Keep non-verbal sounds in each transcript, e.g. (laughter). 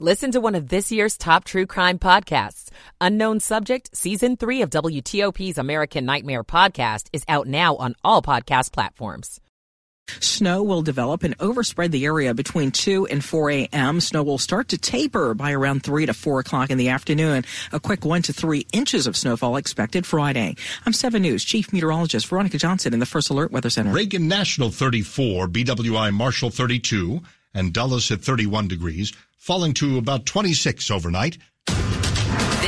Listen to one of this year's top true crime podcasts. Unknown Subject, Season 3 of WTOP's American Nightmare podcast is out now on all podcast platforms. Snow will develop and overspread the area between 2 and 4 a.m. Snow will start to taper by around 3 to 4 o'clock in the afternoon. A quick 1 to 3 inches of snowfall expected Friday. I'm 7 News Chief Meteorologist Veronica Johnson in the First Alert Weather Center. Reagan National 34, BWI Marshall 32, and Dulles at 31 degrees, falling to about 26 overnight.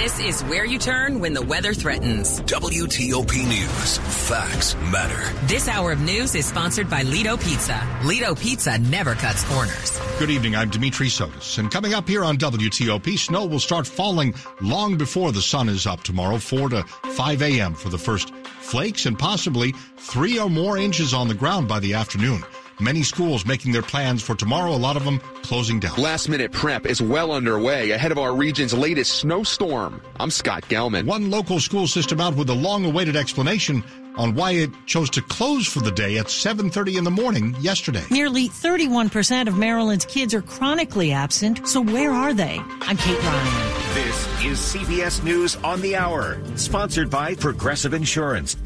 This is where you turn when the weather threatens. WTOP News. Facts matter. This hour of news is sponsored by Lido Pizza. Lido Pizza never cuts corners. Good evening. I'm Dimitri Sotis. And coming up here on WTOP, snow will start falling long before the sun is up tomorrow, 4 to 5 a.m. for the first flakes and possibly three or more inches on the ground by the afternoon. Many schools making their plans for tomorrow, a lot of them closing down. Last minute prep is well underway ahead of our region's latest snowstorm. I'm Scott Gelman. One local school system out with a long awaited explanation on why it chose to close for the day at 7:30 in the morning yesterday. Nearly 31% of Maryland's kids are chronically absent, so where are they? I'm Kate Ryan. This is CBS News on the Hour, sponsored by Progressive Insurance.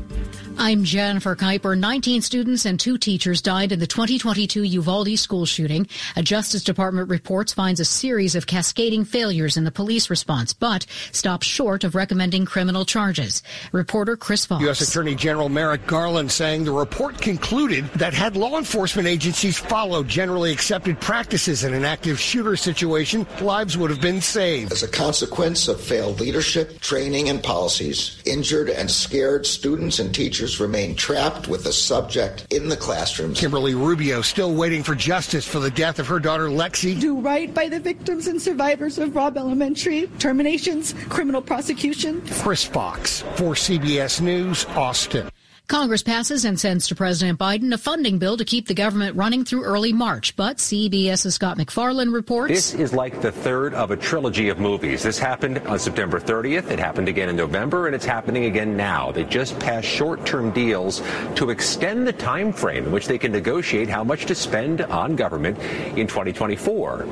I'm Jennifer Keiper. 19 students and two teachers died in the 2022 Uvalde school shooting. A Justice Department report finds a series of cascading failures in the police response, but stops short of recommending criminal charges. Reporter Chris Fox. U.S. Attorney General Merrick Garland saying the report concluded that had law enforcement agencies followed generally accepted practices in an active shooter situation, lives would have been saved. As a consequence of failed leadership, training, and policies, injured and scared students and teachers remain trapped with the subject in the classrooms. Kimberly Rubio still waiting for justice for the death of her daughter Lexi. Do right by the victims and survivors of Robb Elementary. Terminations, criminal prosecution. Chris Fox for CBS News, Austin. Congress passes and sends to President Biden a funding bill to keep the government running through early March. But CBS's Scott MacFarlane reports this is like the third of a trilogy of movies. This happened on September 30th. It happened again in November, and it's happening again now. They just passed short-term deals to extend the time frame in which they can negotiate how much to spend on government in 2024.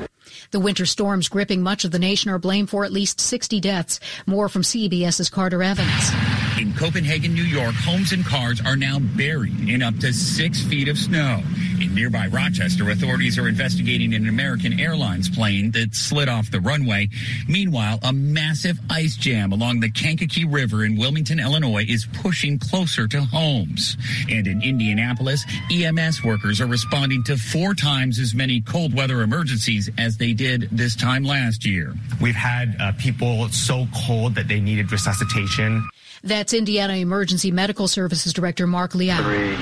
The winter storms gripping much of the nation are blamed for at least 60 deaths. More from CBS's Carter Evans. In Copenhagen, New York, homes and cars are now buried in up to six feet of snow. In nearby Rochester, authorities are investigating an American Airlines plane that slid off the runway. Meanwhile, a massive ice jam along the Kankakee River in Wilmington, Illinois is pushing closer to homes. And in Indianapolis, EMS workers are responding to four times as many cold weather emergencies as they did this time last year. We've had uh, people so cold that they needed resuscitation. That's Indiana Emergency Medical Services Director Mark Liao. Three,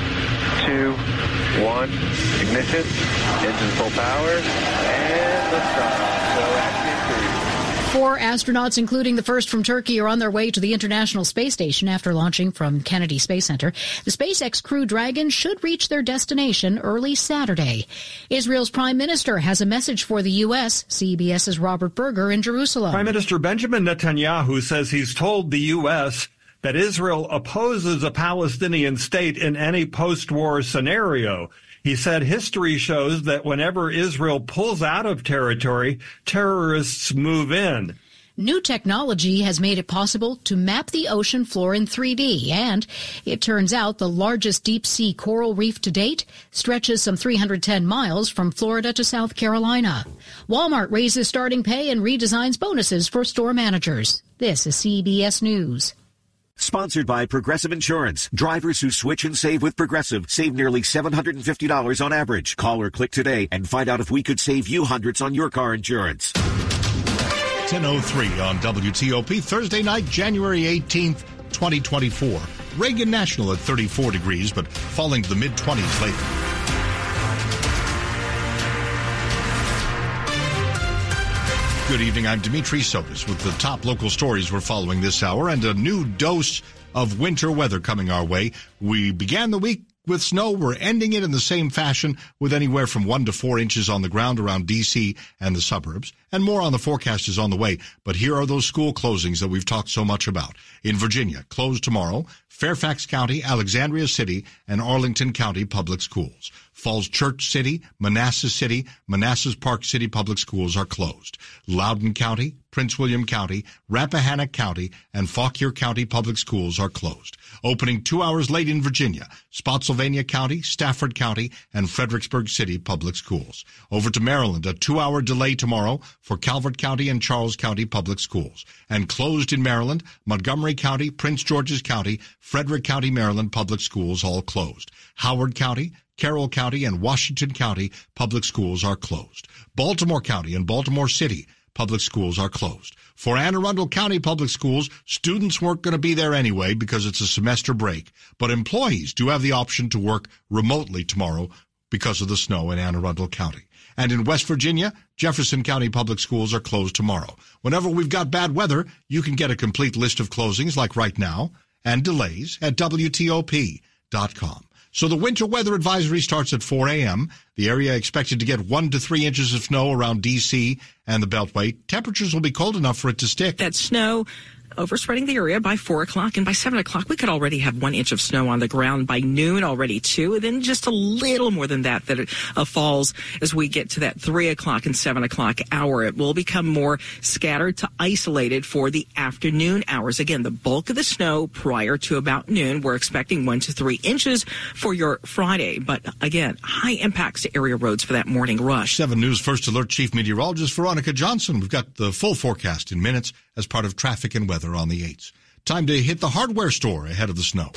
two, one, ignition, engine full power, and liftoff. Four astronauts, including the first from Turkey, are on their way to the International Space Station after launching from Kennedy Space Center. The SpaceX Crew Dragon should reach their destination early Saturday. Israel's prime minister has a message for the U.S. CBS's Robert Berger in Jerusalem. Prime Minister Benjamin Netanyahu says he's told the U.S that Israel opposes a Palestinian state in any post-war scenario. He said history shows that whenever Israel pulls out of territory, terrorists move in. New technology has made it possible to map the ocean floor in 3D, and it turns out the largest deep sea coral reef to date stretches some 310 miles from Florida to South Carolina. Walmart raises starting pay and redesigns bonuses for store managers. This is CBS News. Sponsored by Progressive Insurance. Drivers who switch and save with Progressive save nearly $750 on average. Call or click today and find out if we could save you hundreds on your car insurance. 1003 on WTOP, Thursday night, January 18th, 2024. Reagan National at 34 degrees, but falling to the mid 20s later. Good evening. I'm Dimitri Sotis with the top local stories we're following this hour and a new dose of winter weather coming our way. We began the week with snow. We're ending it in the same fashion with anywhere from one to four inches on the ground around DC and the suburbs. And more on the forecast is on the way. But here are those school closings that we've talked so much about. In Virginia, closed tomorrow, Fairfax County, Alexandria City, and Arlington County Public Schools. Falls Church City, Manassas City, Manassas Park City Public Schools are closed. Loudoun County, Prince William County, Rappahannock County, and Fauquier County Public Schools are closed. Opening two hours late in Virginia, Spotsylvania County, Stafford County, and Fredericksburg City Public Schools. Over to Maryland, a two-hour delay tomorrow for Calvert County and Charles County Public Schools. And closed in Maryland, Montgomery County, Prince George's County, Frederick County, Maryland Public Schools all closed. Howard County, Carroll County, and Washington County public schools are closed. Baltimore County and Baltimore City public schools are closed. For Anne Arundel County public schools, students weren't going to be there anyway because it's a semester break, but employees do have the option to work remotely tomorrow because of the snow in Anne Arundel County. And in West Virginia, Jefferson County public schools are closed tomorrow. Whenever we've got bad weather, you can get a complete list of closings like right now and delays at WTOP.com. So the winter weather advisory starts at 4 a.m. The area expected to get one to three inches of snow around D.C. and the Beltway. Temperatures will be cold enough for it to stick. That snow overspreading the area by four o'clock. And by seven o'clock, we could already have one inch of snow on the ground by noon already too. And then just a little more than that that it uh, falls as we get to that three o'clock and seven o'clock hour. It will become more scattered to isolated for the afternoon hours. Again, the bulk of the snow prior to about noon. We're expecting one to three inches for your Friday. But again, high impacts to area roads for that morning rush. 7 News First Alert Chief Meteorologist Veronica Johnson. We've got the full forecast in minutes as part of traffic and weather on the 8s. Time to hit the hardware store ahead of the snow.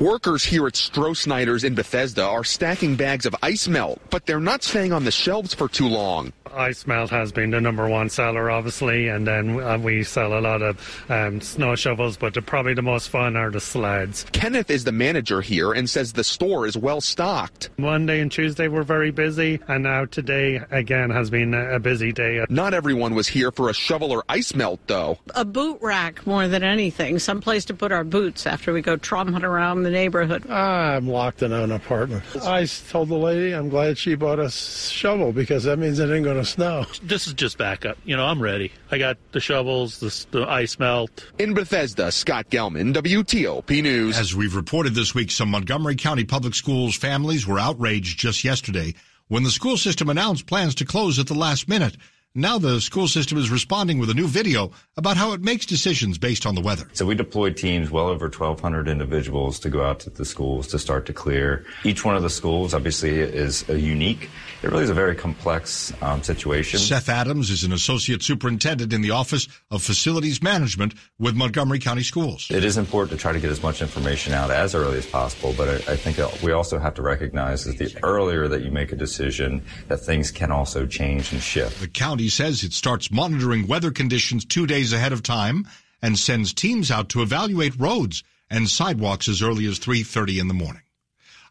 Workers here at Stroh in Bethesda are stacking bags of ice melt, but they're not staying on the shelves for too long. Ice melt has been the number one seller, obviously, and then uh, we sell a lot of um, snow shovels, but the, probably the most fun are the sleds. Kenneth is the manager here and says the store is well stocked. Monday and Tuesday were very busy, and now today, again, has been a busy day. Not everyone was here for a shovel or ice melt, though. A boot rack more than anything, some place to put our boots after we go tromping around the neighborhood. I'm locked in an apartment. I told the lady I'm glad she bought a shovel because that means it ain't going to snow. This is just backup. You know, I'm ready. I got the shovels, the, the ice melt. In Bethesda, Scott Gelman, WTOP News. As we've reported this week, some Montgomery County Public Schools families were outraged just yesterday when the school system announced plans to close at the last minute. Now the school system is responding with a new video about how it makes decisions based on the weather. So we deployed teams, well over 1,200 individuals to go out to the schools to start to clear. Each one of the schools obviously is a unique. It really is a very complex um, situation. Seth Adams is an associate superintendent in the Office of Facilities Management with Montgomery County Schools. It is important to try to get as much information out as early as possible, but I, I think we also have to recognize that the earlier that you make a decision, that things can also change and shift. The county says it starts monitoring weather conditions two days ahead of time and sends teams out to evaluate roads and sidewalks as early as 3.30 in the morning.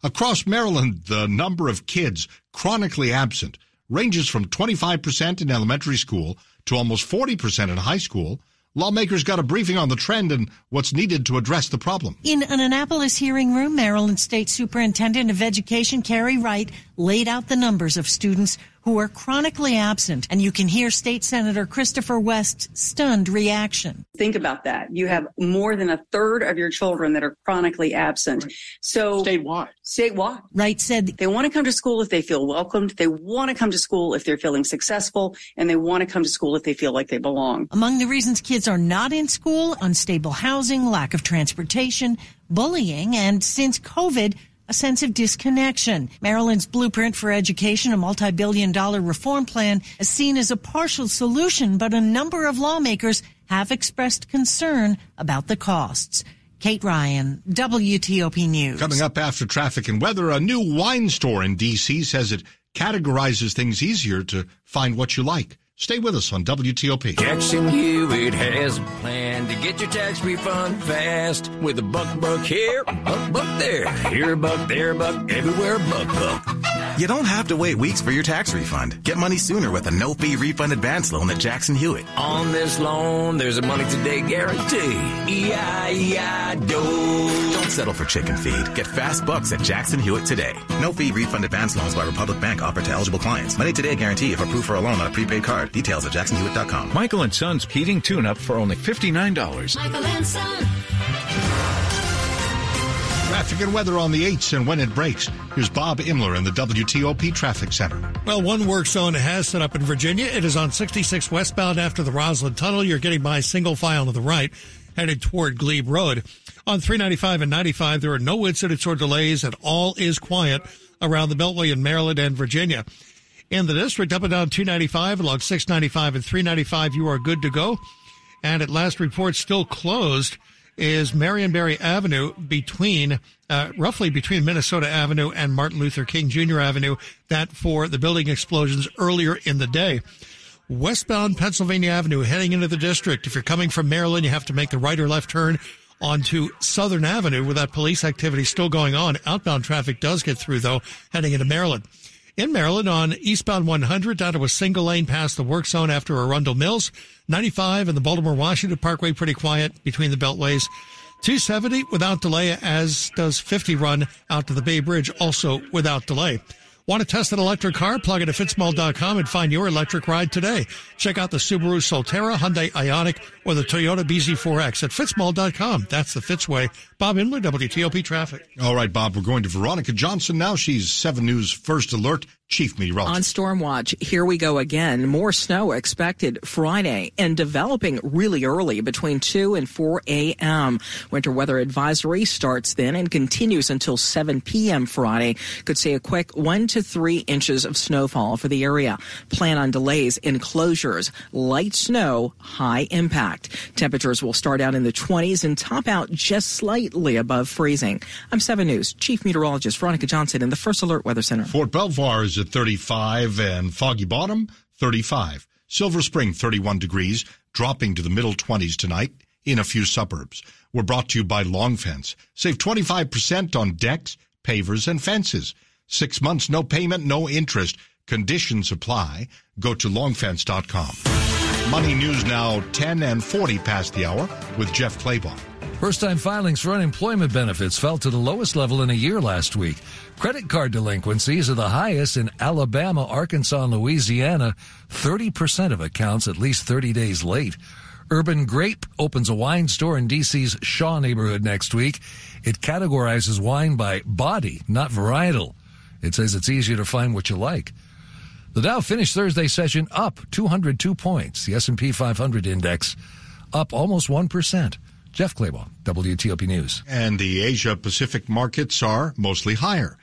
Across Maryland, the number of kids chronically absent ranges from 25% in elementary school to almost 40% in high school. Lawmakers got a briefing on the trend and what's needed to address the problem. In an Annapolis hearing room, Maryland State Superintendent of Education Carey Wright laid out the numbers of students who are chronically absent. And you can hear State Senator Christopher West's stunned reaction. Think about that. You have more than a third of your children that are chronically absent. So statewide. Statewide. Wright said they want to come to school if they feel welcomed. They want to come to school if they're feeling successful and they want to come to school if they feel like they belong. Among the reasons kids are not in school, unstable housing, lack of transportation, bullying, and since COVID, a sense of disconnection. Maryland's blueprint for education, a multi-billion dollar reform plan, is seen as a partial solution, but a number of lawmakers have expressed concern about the costs. Kate Ryan, WTOP News. Coming up after traffic and weather, a new wine store in D.C. says it categorizes things easier to find what you like. Stay with us on WTOP. Jackson Hewitt has a plan to get your tax refund fast with a buck buck here, buck buck there. Here buck, there buck, everywhere buck buck. You don't have to wait weeks for your tax refund. Get money sooner with a no fee refund advance loan at Jackson Hewitt. On this loan, there's a money today guarantee. E-I-E-I-Do. Don't settle for chicken feed. Get fast bucks at Jackson Hewitt today. No fee refund advance loans by Republic Bank offered to eligible clients. Money today guarantee if approved for a loan on a prepaid card. Details at jacksonhewitt.com. Michael and Son's heating tune up for only $59. Michael and Son. Traffic and weather on the 8s and when it breaks. Here's Bob Imler in the WTOP Traffic Center. Well, one work zone has set up in Virginia. It is on 66 westbound after the Rosslyn Tunnel. You're getting by single file to the right, headed toward Glebe Road. On 395 and 95, there are no incidents or delays, and all is quiet around the Beltway in Maryland and Virginia. In the district, up and down 295, along 695 and 395, you are good to go. And at last report, still closed is Marion Barry Avenue between, uh, roughly between Minnesota Avenue and Martin Luther King Jr. Avenue, that for the building explosions earlier in the day. Westbound Pennsylvania Avenue heading into the district. If you're coming from Maryland, you have to make the right or left turn onto Southern Avenue with that police activity still going on. Outbound traffic does get through though, heading into Maryland. In Maryland on eastbound 100 down to a single lane past the work zone after Arundel Mills. 95 and the Baltimore Washington Parkway pretty quiet between the beltways. 270 without delay, as does 50 run out to the Bay Bridge, also without delay. Want to test an electric car? Plug it at fitzmall.com and find your electric ride today. Check out the Subaru Solterra, Hyundai Ioniq, or the Toyota BZ4X at fitzmall.com. That's the Fitzway. Bob Imler, WTOP Traffic. All right, Bob, we're going to Veronica Johnson now. She's 7 News First Alert Chief Meteorologist. On Storm Watch, here we go again. More snow expected Friday and developing really early between 2 and 4 a.m. Winter weather advisory starts then and continues until 7 p.m. Friday. Could see a quick 1 to 3 inches of snowfall for the area. Plan on delays in closures. Light snow, high impact. Temperatures will start out in the 20s and top out just slightly above freezing. I'm 7 News Chief Meteorologist Veronica Johnson in the First Alert Weather Center. Fort Belvoir is at 35 and Foggy Bottom 35. Silver Spring 31 degrees, dropping to the middle 20s tonight in a few suburbs. We're brought to you by Long Fence. Save 25% on decks, pavers, and fences. Six months, no payment, no interest. Conditions apply. Go to longfence.com. Money news now 10 and 40 past the hour with Jeff Clabaugh. First time filings for unemployment benefits fell to the lowest level in a year last week. Credit card delinquencies are the highest in Alabama, Arkansas, and Louisiana. 30% of accounts at least 30 days late. Urban Grape opens a wine store in DC's Shaw neighborhood next week. It categorizes wine by body, not varietal. It says it's easier to find what you like. The Dow finished Thursday session up 202 points. The S&P 500 index up almost 1%. Jeff Clabaugh, WTOP News. And the Asia Pacific markets are mostly higher.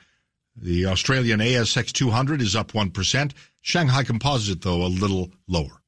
The Australian ASX 200 is up 1%. Shanghai Composite, though, a little lower.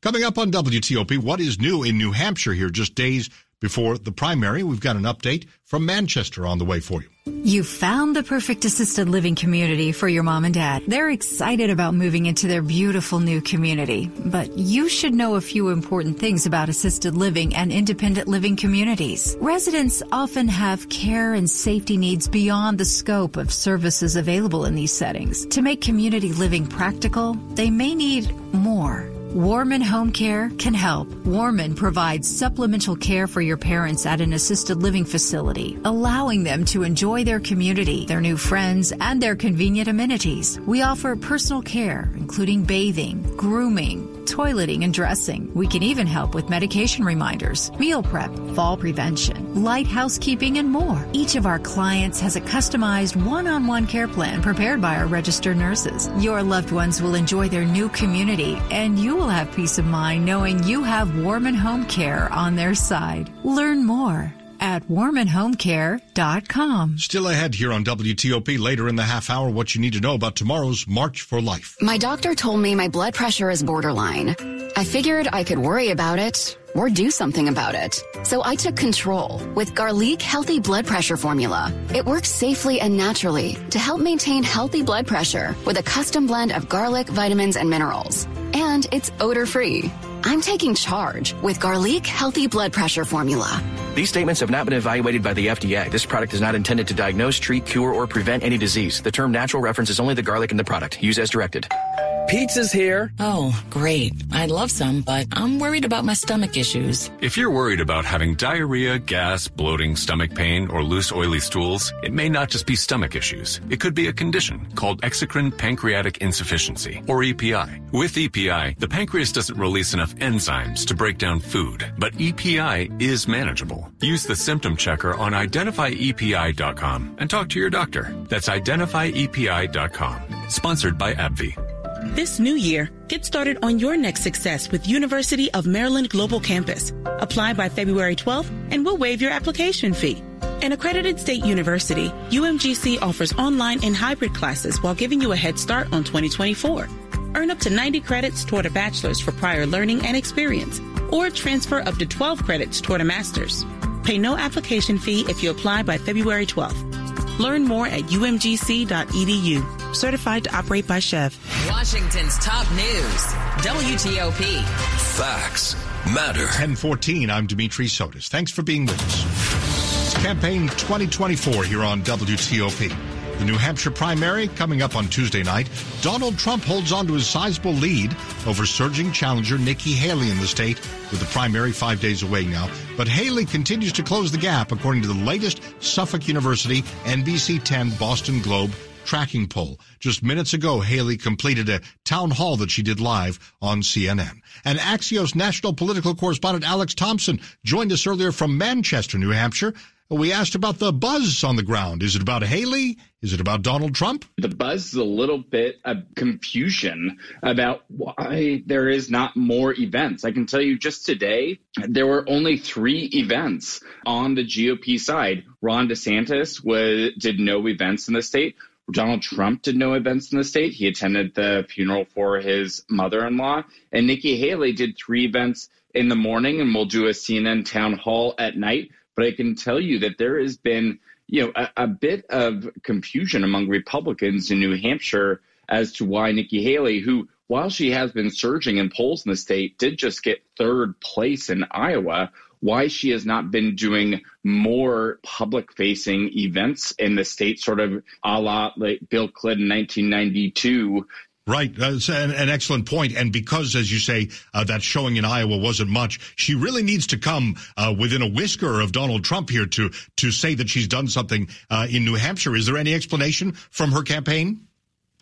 Coming up on WTOP, what is new in New Hampshire here just days before the primary? We've got an update from Manchester on the way for you. You found the perfect assisted living community for your mom and dad. They're excited about moving into their beautiful new community. But you should know a few important things about assisted living and independent living communities. Residents often have care and safety needs beyond the scope of services available in these settings. To make community living practical, they may need more. Warman Home Care can help. Warman provides supplemental care for your parents at an assisted living facility, allowing them to enjoy their community, their new friends, and their convenient amenities. We offer personal care, including bathing, grooming, toileting, and dressing. We can even help with medication reminders, meal prep, fall prevention, light housekeeping, and more. Each of our clients has a customized one-on-one care plan prepared by our registered nurses. Your loved ones will enjoy their new community, and you will have peace of mind knowing you have Warman Home Care on their side. Learn more at warmanhomecare.com. Still ahead here on WTOP later in the half hour, what you need to know about tomorrow's March for Life. My doctor told me my blood pressure is borderline. I figured I could worry about it or do something about it. So I took control with Garlique Healthy Blood Pressure Formula. It works safely and naturally to help maintain healthy blood pressure with a custom blend of garlic, vitamins, and minerals. And it's odor free. I'm taking charge with Garlique Healthy Blood Pressure Formula. These statements have not been evaluated by the FDA. This product is not intended to diagnose, treat, cure, or prevent any disease. The term natural references only the garlic in the product. Use as directed. Pizza's here. Oh, great. I'd love some, but I'm worried about my stomach issues. If you're worried about having diarrhea, gas, bloating, stomach pain, or loose oily stools, it may not just be stomach issues. It could be a condition called exocrine pancreatic insufficiency, or EPI. With EPI, the pancreas doesn't release enough enzymes to break down food, but EPI is manageable. Use the symptom checker on identifyepi.com and talk to your doctor. That's identifyepi.com. Sponsored by AbbVie. This new year, get started on your next success with University of Maryland Global Campus. Apply by February 12th and we'll waive your application fee. An accredited state university, UMGC offers online and hybrid classes while giving you a head start on 2024. Earn up to 90 credits toward a bachelor's for prior learning and experience, or transfer up to 12 credits toward a master's. Pay no application fee if you apply by February 12th. Learn more at umgc.edu. Certified to operate by SCHEV. Washington's top news. WTOP. Facts matter. 1014, I'm Dimitri Sotis. Thanks for being with us. It's campaign 2024 here on WTOP. The New Hampshire primary coming up on Tuesday night. Donald Trump holds on to his sizable lead over surging challenger Nikki Haley in the state with the primary five days away now. But Haley continues to close the gap according to the latest Suffolk University NBC 10 Boston Globe tracking poll. Just minutes ago, Haley completed a town hall that she did live on CNN. And Axios national political correspondent Alex Thompson joined us earlier from Manchester, New Hampshire. We asked about the buzz on the ground. Is it about Haley? Is it about Donald Trump? The buzz is a little bit of confusion about why there is not more events. I can tell you just today, there were only three events on the GOP side. Ron DeSantis was, did no events in the state. Donald Trump did no events in the state. He attended the funeral for his mother in law. And Nikki Haley did three events in the morning and we'll do a CNN town hall at night. But I can tell you that there has been, you know, a, a bit of confusion among Republicans in New Hampshire as to why Nikki Haley, who while she has been surging in polls in the state, did just get third place in Iowa, why she has not been doing more public facing events in the state, sort of a la like Bill Clinton 1992 Right. That's an, an, excellent point. And because, as you say, uh, that showing in Iowa wasn't much, she really needs to come uh, within a whisker of Donald Trump here to to say that she's done something uh, in New Hampshire. Is there any explanation from her campaign?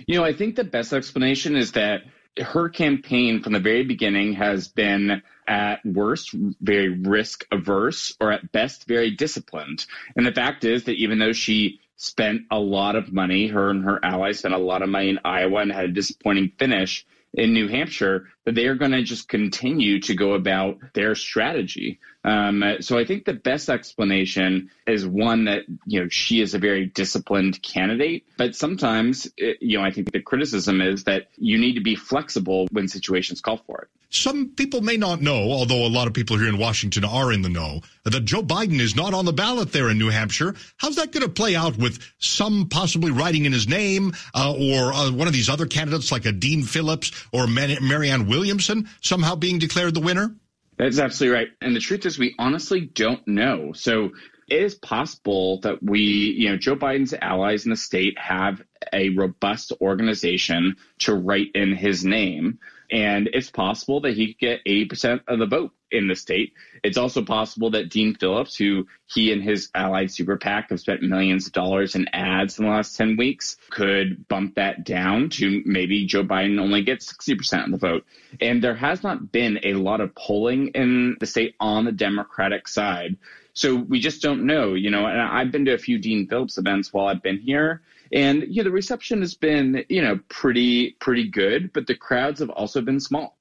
You know, I think the best explanation is that her campaign from the very beginning has been at worst very risk averse or at best very disciplined. And the fact is that even though she spent a lot of money. Her and her allies spent a lot of money in Iowa and had a disappointing finish in New Hampshire. That they are going to just continue to go about their strategy. Um, so I think the best explanation is one that you know she is a very disciplined candidate, but sometimes it, you know I think the criticism is that you need to be flexible when situations call for it. Some people may not know, although a lot of people here in Washington are in the know, that Joe Biden is not on the ballot there in New Hampshire. How's that going to play out with some possibly writing in his name uh, or uh, one of these other candidates like a Dean Phillips or Marianne Williamson somehow being declared the winner? That's absolutely right. And the truth is, we honestly don't know. So it is possible that we, you know, Joe Biden's allies in the state have a robust organization to write in his name. And it's possible that he could get 80% of the vote in the state. It's also possible that Dean Phillips, who he and his allied super PAC have spent millions of dollars in ads in the last 10 weeks, could bump that down to maybe Joe Biden only gets 60% of the vote. And there has not been a lot of polling in the state on the Democratic side. So we just don't know, you know, and I've been to a few Dean Phillips events while I've been here. And you know, the reception has been, you know, pretty pretty good, but the crowds have also been small.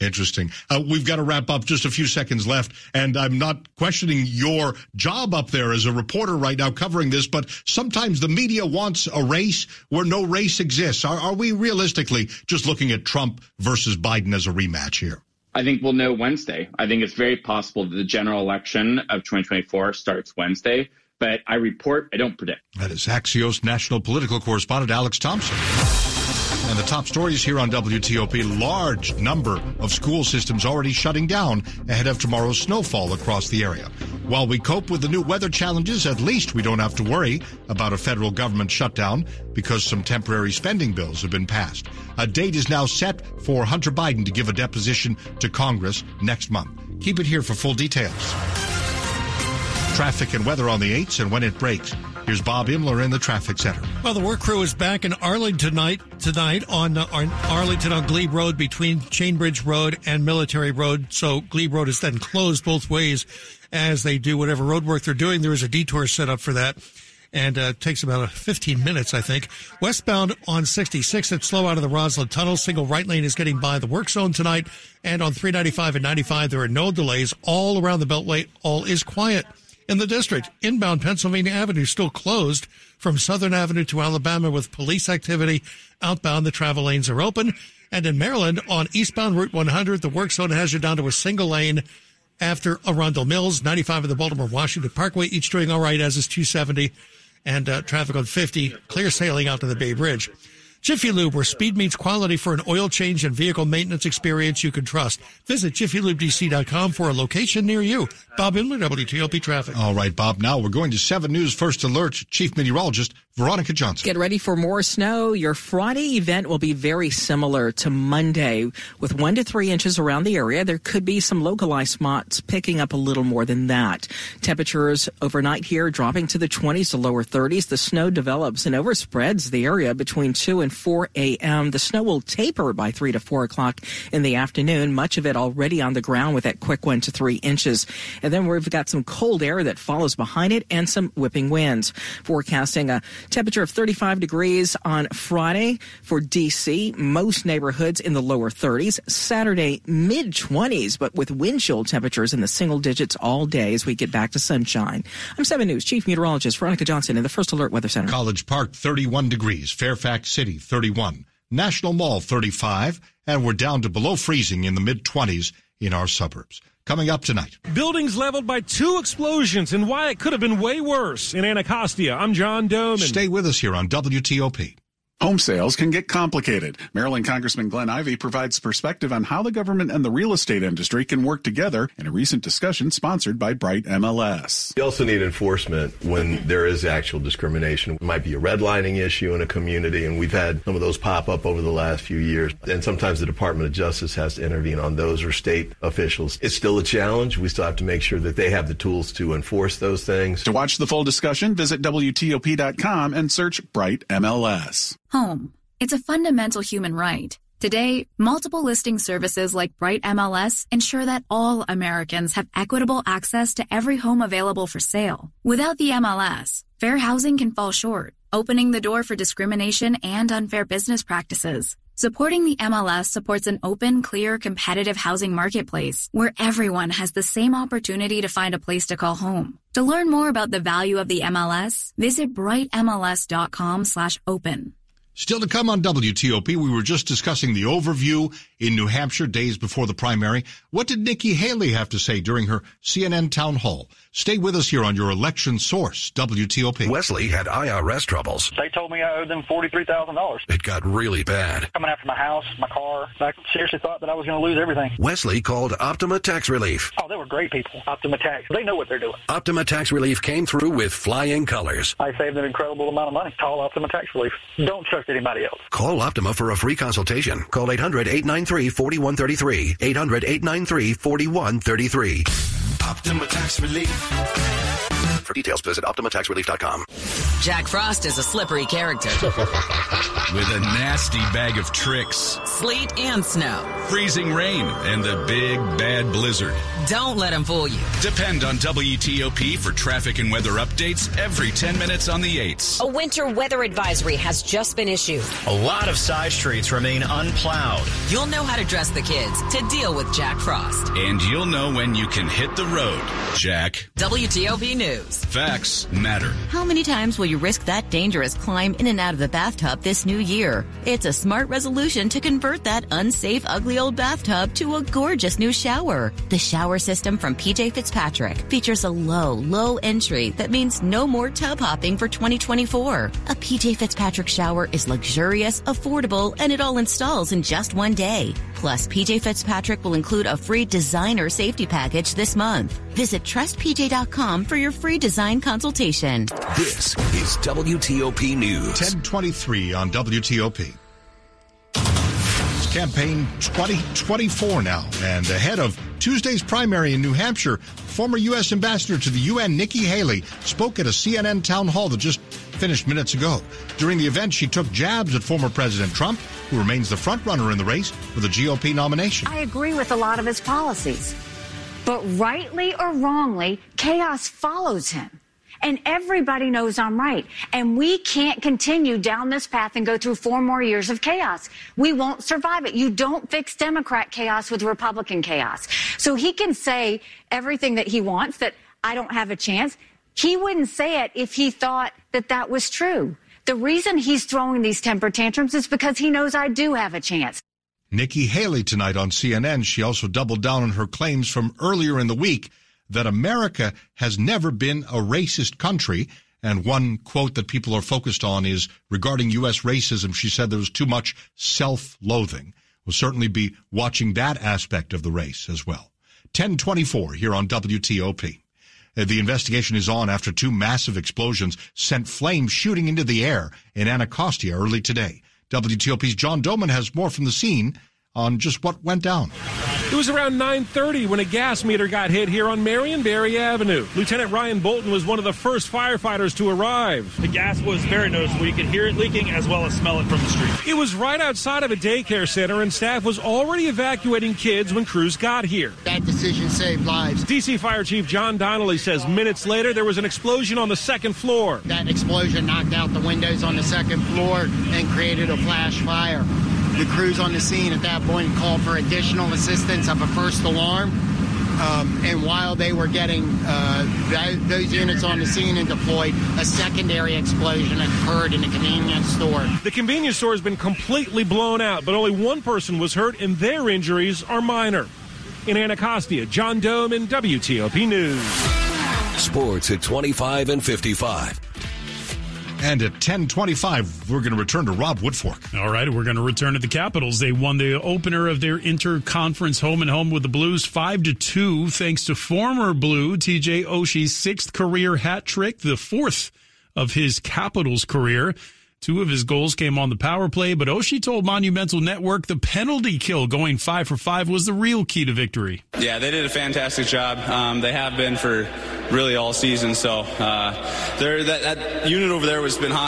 Interesting. Uh, we've got to wrap up just a few seconds left, and I'm not questioning your job up there as a reporter right now covering this, but sometimes the media wants a race where no race exists. Are, are we realistically just looking at Trump versus Biden as a rematch here? I think we'll know Wednesday. I think it's very possible that the general election of 2024 starts Wednesday but I report, I don't predict. That is Axios national political correspondent Alex Thompson. And the top stories here on WTOP large number of school systems already shutting down ahead of tomorrow's snowfall across the area. While we cope with the new weather challenges, at least we don't have to worry about a federal government shutdown because some temporary spending bills have been passed. A date is now set for Hunter Biden to give a deposition to Congress next month. Keep it here for full details. Traffic and weather on the 8s and when it breaks. Here's Bob Imler in the traffic center. Well, the work crew is back in Arlington tonight, tonight on, uh, on Arlington on Glebe Road between Chainbridge Road and Military Road. So Glebe Road is then closed both ways as they do whatever road work they're doing. There is a detour set up for that and uh, takes about 15 minutes, I think. Westbound on 66, it's slow out of the Rosslyn Tunnel. Single right lane is getting by the work zone tonight. And on 395 and 95, there are no delays all around the Beltway. All is quiet in the district. Inbound Pennsylvania Avenue still closed from Southern Avenue to Alabama with police activity. Outbound, the travel lanes are open. And in Maryland, on eastbound Route 100, the work zone has you down to a single lane after Arundel Mills, 95 of the Baltimore Washington Parkway, each doing all right, as is 270 and uh, traffic on 50, clear sailing out to the Bay Bridge. Jiffy Lube, where speed meets quality for an oil change and vehicle maintenance experience you can trust. Visit jiffylubedc.com for a location near you. Bob Imler, WTOP Traffic. All right, Bob. Now we're going to 7 News First Alert. Chief Meteorologist Veronica Johnson. Get ready for more snow. Your Friday event will be very similar to Monday with one to three inches around the area. There could be some localized spots picking up a little more than that. Temperatures overnight here dropping to the 20s to lower 30s. The snow develops and overspreads the area between 2 and 4 a.m. The snow will taper by 3 to 4 o'clock in the afternoon. Much of it already on the ground with that quick 1 to 3 inches. And then we've got some cold air that follows behind it and some whipping winds. Forecasting a Temperature of 35 degrees on Friday for DC. Most neighborhoods in the lower 30s. Saturday, mid 20s, but with wind chill temperatures in the single digits all day as we get back to sunshine. I'm 7 News Chief Meteorologist Veronica Johnson in the First Alert Weather Center. College Park, 31 degrees. Fairfax City, 31. National Mall, 35. And we're down to below freezing in the mid 20s in our suburbs. Coming up tonight. Buildings leveled by two explosions and why it could have been way worse in Anacostia. I'm John Domen. Stay with us here on WTOP. Home sales can get complicated. Maryland Congressman Glenn Ivey provides perspective on how the government and the real estate industry can work together in a recent discussion sponsored by Bright MLS. You also need enforcement when there is actual discrimination. It might be a redlining issue in a community, and we've had some of those pop up over the last few years. And sometimes the Department of Justice has to intervene on those or state officials. It's still a challenge. We still have to make sure that they have the tools to enforce those things. To watch the full discussion, visit WTOP.com and search Bright MLS. Home. It's a fundamental human right. Today, multiple listing services like Bright MLS ensure that all Americans have equitable access to every home available for sale. Without the MLS, fair housing can fall short, opening the door for discrimination and unfair business practices. Supporting the MLS supports an open, clear, competitive housing marketplace where everyone has the same opportunity to find a place to call home. To learn more about the value of the MLS, visit brightmls.com slash open. Still to come on WTOP, we were just discussing the overview in New Hampshire days before the primary. What did Nikki Haley have to say during her CNN town hall? Stay with us here on your election source, WTOP. Wesley had IRS troubles. They told me I owed them $43,000. It got really bad. Coming after my house, my car. I seriously thought that I was going to lose everything. Wesley called Optima Tax Relief. Oh, they were great people. Optima Tax. They know what they're doing. Optima Tax Relief came through with flying colors. I saved an incredible amount of money. Call Optima Tax Relief. Don't trust anybody else. Call Optima for a free consultation. Call 800 893 4133. 800 893 4133. Optima Tax Relief. For details, visit OptimaTaxRelief.com. Jack Frost is a slippery character. (laughs) With a nasty bag of tricks. Sleet and snow. Freezing rain and the big bad blizzard. Don't let him fool you. Depend on WTOP for traffic and weather updates every 10 minutes on the 8s. A winter weather advisory has just been issued. A lot of side streets remain unplowed. You'll know how to dress the kids to deal with Jack Frost. And you'll know when you can hit the road, Jack. WTOP News. Facts matter. How many times will you risk that dangerous climb in and out of the bathtub this new year? It's a smart resolution to convert that unsafe, ugly old bathtub to a gorgeous new shower. The shower system from PJ Fitzpatrick features a low, low entry that means no more tub hopping for 2024. A PJ Fitzpatrick shower is luxurious, affordable, and it all installs in just one day. Plus, PJ Fitzpatrick will include a free designer safety package this month. Visit trustpj.com for your free design consultation. This is WTOP News. 1023 on WTOP. It's campaign 2024 now, and ahead of Tuesday's primary in New Hampshire, former U.S. Ambassador to the UN, Nikki Haley, spoke at a CNN town hall that just finished minutes ago. During the event, she took jabs at former President Trump, who remains the frontrunner in the race for the GOP nomination. I agree with a lot of his policies, but rightly or wrongly, chaos follows him. And everybody knows I'm right. And we can't continue down this path and go through four more years of chaos. We won't survive it. You don't fix Democrat chaos with Republican chaos. So he can say everything that he wants that I don't have a chance. He wouldn't say it if he thought that that was true. The reason he's throwing these temper tantrums is because he knows I do have a chance. Nikki Haley tonight on CNN. She also doubled down on her claims from earlier in the week that America has never been a racist country. And one quote that people are focused on is regarding U.S. racism. She said there was too much self-loathing. We'll certainly be watching that aspect of the race as well. 1024 here on WTOP. Uh, The investigation is on after two massive explosions sent flames shooting into the air in Anacostia early today. WTOP's John Domen has more from the scene on just what went down. It was around 9:30 when a gas meter got hit here on Marion Marionberry Avenue. Lieutenant Ryan Bolton was one of the first firefighters to arrive. The gas was very noticeable. You could hear it leaking as well as smell it from the street. It was right outside of a daycare center, and staff was already evacuating kids when crews got here. That decision saved lives. DC Fire Chief John Donnelly says minutes later there was an explosion on the second floor. That explosion knocked out the windows on the second floor and created a flash fire. The crews on the scene at that point called for additional assistance of a first alarm. Um, and while they were getting uh, th- those units on the scene and deployed, a secondary explosion occurred in a convenience store. The convenience store has been completely blown out, but only one person was hurt, and their injuries are minor. In Anacostia, John Domen WTOP News. Sports at 25 and 55. And at 1025, we're going to return to Rob Woodfork. All right, we're going to return to the Capitals. They won the opener of their interconference home and home with the Blues 5 to 2 thanks to former Blue TJ Oshie's sixth career hat trick, the fourth of his Capitals career. Two of his goals came on the power play, but Oshie told Monumental Network the penalty kill going 5 for 5 was the real key to victory. Yeah, they did a fantastic job. Um, they have been for really all season. So uh, that, that unit over there has been hot.